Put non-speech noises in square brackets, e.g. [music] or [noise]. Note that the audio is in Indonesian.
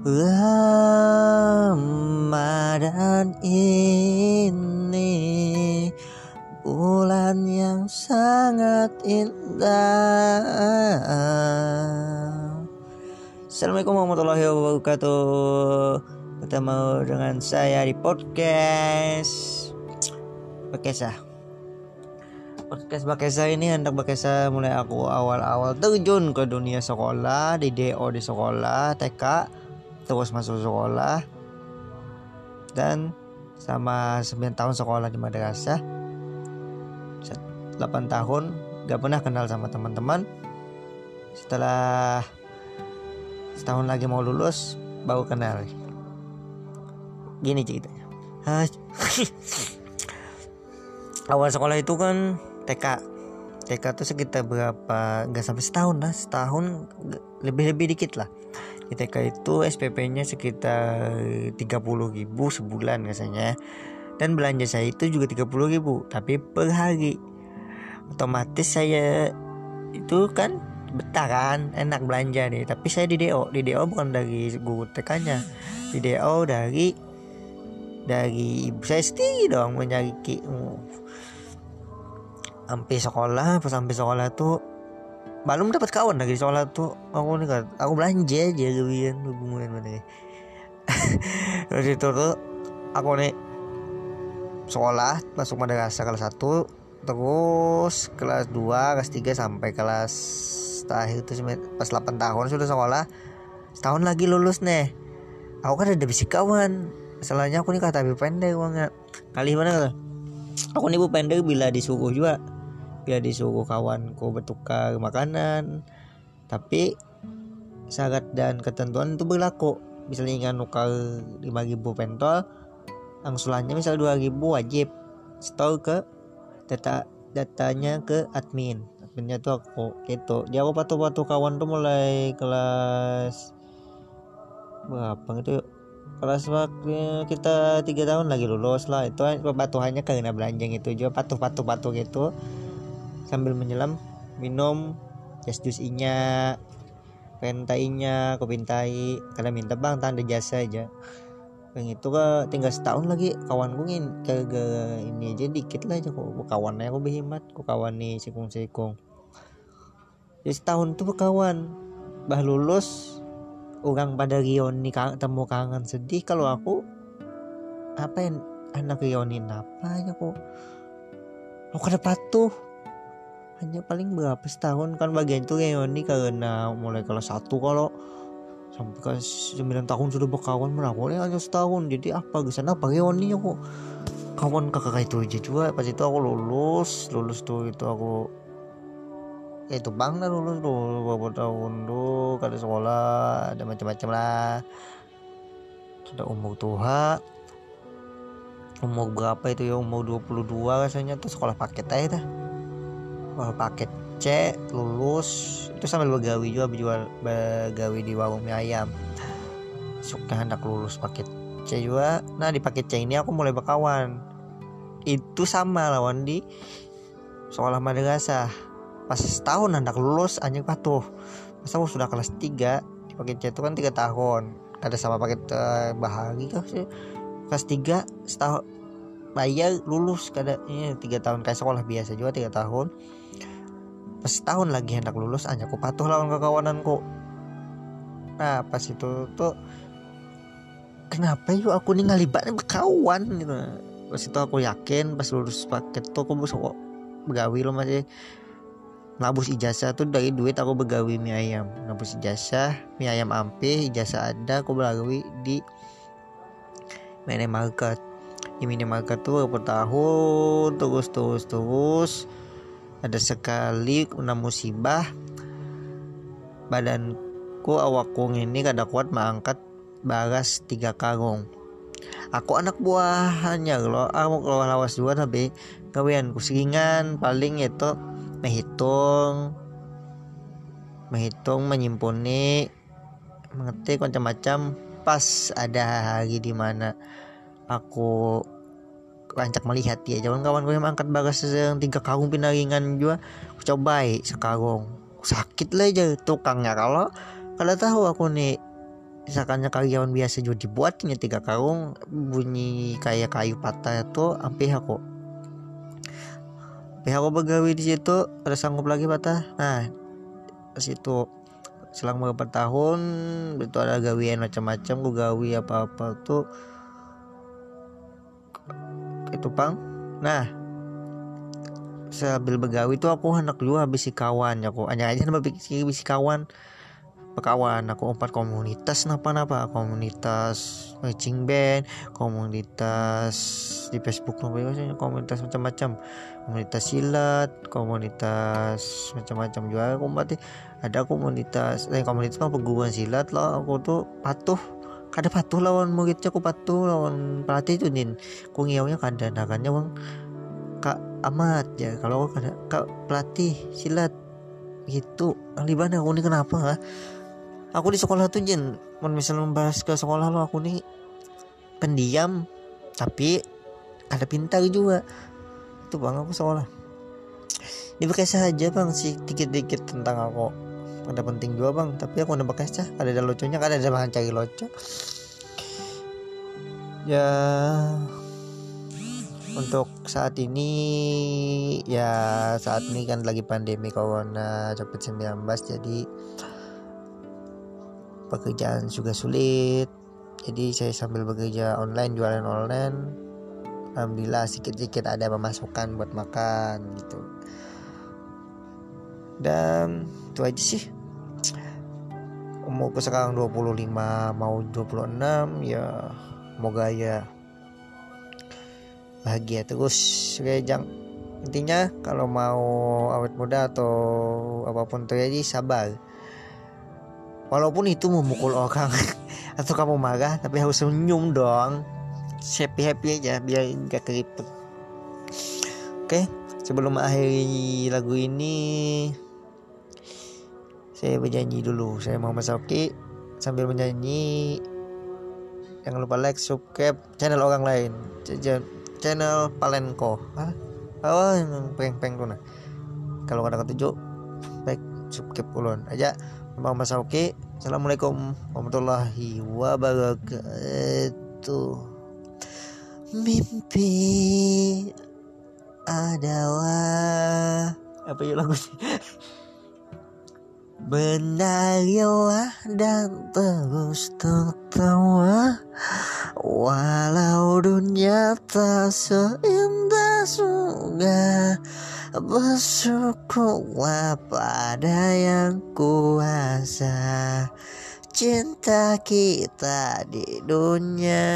Ramadan ini bulan yang sangat indah. Assalamualaikum warahmatullahi wabarakatuh. Ketemu dengan saya di podcast Bakesa. Podcast Bakesa ini hendak Bakesa mulai aku awal-awal terjun ke dunia sekolah di DO di sekolah TK terus masuk sekolah. Dan sama 9 tahun sekolah di madrasah. 8 tahun gak pernah kenal sama teman-teman. Setelah setahun lagi mau lulus baru kenal. Gini ceritanya. [laughs] Awal sekolah itu kan TK TK tuh sekitar berapa? Nggak sampai setahun lah setahun lebih lebih dikit lah di TK itu SPP-nya sekitar 30 ribu sebulan biasanya. Dan belanja saya itu juga 30 ribu tapi per hari. Otomatis saya itu kan betah kan enak belanja nih. Tapi saya di DO di DO bukan dari guru TK nya di DO dari dari ibu saya sendiri dong mencari sampai sekolah pas sampai sekolah tuh belum dapat kawan lagi sekolah tuh. Aku nih kan aku belanja aja gawian hubungan mana [laughs] terus itu tuh aku nih sekolah masuk madrasah kelas 1 terus kelas 2 kelas 3 sampai kelas terakhir itu pas 8 tahun sudah sekolah. Setahun lagi lulus nih. Aku kan ada bisi kawan. Masalahnya aku nih kata pendek banget kali mana? Aku nih pendek bila disuruh juga dia disuruh kawanku bertukar makanan. Tapi syarat dan ketentuan itu berlaku. Misalnya ingin nukar 5000 pentol angsulannya misal 2000 wajib. Store ke data datanya ke admin. Adminnya tuh aku gitu. Dia aku patuh-patuh kawan tuh mulai kelas berapa gitu kelas waktu kita tiga tahun lagi lulus lah. Itu patuhannya karena belanja gitu juga patuh-patuh patuh gitu sambil menyelam minum jas jus inya pentainya kopintai karena minta bang tanda jasa aja. Yang itu ke tinggal setahun lagi kawan gue ke, ini aja dikit lah aja kok kawannya aku behemat kok kawan nih sikung sikung jadi setahun tuh kawan bah lulus orang pada Rioni temu kangen sedih. Kalau aku apa yang anak Rionin apa aja kok aku ada patuh hanya paling berapa setahun kan bagian itu Reoni karena mulai kelas satu kalau sampai ke 9 tahun sudah berkawan melakukan hanya setahun. Jadi apa ke sana apa Reoni aku kawan kakak itu aja. Juga pas itu aku lulus lulus tuh itu aku ya itu bang lah lulus tuh beberapa tahun tuh kada sekolah ada macam-macam lah. Sudah umur tua. Umur berapa itu ya? Umur 22 rasanya tuh sekolah paket aja dah paket C lulus. Itu sambil begawi juga jual begawi di warung mie ayam. Suka hendak lulus paket C juga. Nah di paket C ini aku mulai berkawan. Itu sama lawan di sekolah madrasah. Pas setahun hendak lulus anjing patuh. Pas aku sudah kelas 3 di paket C itu kan tiga tahun. Ada sama paket uh, bahagi kah sih? Kelas 3 setahun. Bayar lulus. Kada ini tiga tahun. Kayak sekolah biasa juga tiga tahun pas setahun lagi hendak lulus hanya aku patuh lawan kekawananku. Nah pas itu tuh kenapa yuk aku nih ngalibatnya berkawan gitu. Pas itu aku yakin pas lulus paket tuh aku bisa kok begawi lo masih ngabus ijazah tuh dari duit aku begawi mie ayam. Ngabus ijazah mie ayam ampe ijazah ada aku begawi di minimarket. Di minimarket tuh per tahun? Terus terus terus ada sekali kena musibah. Badanku awakku ini kada kuat mengangkat baras tiga karung. Aku anak buahnya loh aku keluar lawas juga tapi kawian kusingan paling itu menghitung menghitung menyimpuni mengetik macam-macam pas ada hari di mana aku rancak melihat dia. Jangan kawan gue angkat bagas yang tiga karung pinaringan juga aku coba sekarung. Sakit lah aja tukangnya. Kalau kalau tahu aku nih misalkannya karyawan biasa juga dibuatnya tiga karung bunyi kayak kayu patah itu sampai aku. Pihak aku begawi di situ ada sanggup lagi patah. Nah situ selang beberapa tahun itu ada gawian macam-macam gue gawi apa-apa tuh itu pang. Nah sambil begawi tuh aku hendak juga habis si kawan aku hanya aja nama habis si kawan. Pekawan aku empat komunitas napa-napa. Komunitas matching band komunitas di Facebook biasanya komunitas macam-macam. Komunitas silat komunitas macam-macam juga. Aku berarti ada komunitas eh komunitas mah peguruan silat lah. Aku tuh patuh kada patuh lawan muridnya aku patuh lawan pelatih itu nin ku ngiaunya kada nakannya bang kak amat ya. Kalau kada kak pelatih silat gitu. Alibana aku ini kenapa ha? aku di sekolah tuh jen misalnya membahas ke sekolah lo aku nih pendiam tapi ada pintar juga. Itu bang aku sekolah. Ini berkisah saja bang sih dikit-dikit tentang aku ada penting juga bang. Tapi aku udah berkisah ada ada lucunya ada ada bahan cari lucu. Ya untuk saat ini ya saat ini kan lagi pandemi corona covid-19 jadi pekerjaan juga sulit. Jadi saya sambil bekerja online jualan online. Alhamdulillah sedikit-sedikit ada pemasukan buat makan gitu dan itu aja sih. Umurku sekarang 25 mau 26 ya semoga ya bahagia terus. Kayak jang. Intinya kalau mau awet muda atau apa pun terjadi sabar. Walaupun itu memukul orang [laughs] atau kamu marah tapi harus senyum dong. Happy happy aja biar nggak keriput. Oke sebelum akhiri lagu ini saya berjanji dulu saya mau Oki sambil menyanyi jangan lupa like subscribe channel orang lain. Channel Palenko. Hah? oh yang peng-peng tuh nah. Kalau ada ketujuh like subscribe ulun. Aja Muhammad Sauki Assalamualaikum warahmatullahi wabarakatuh. Mimpi adalah apa ya lagu sih [laughs] Benarilah dan terus tertawa. Walau dunia tak seindah surga Bersyukurlah pada yang kuasa. Cinta kita di dunia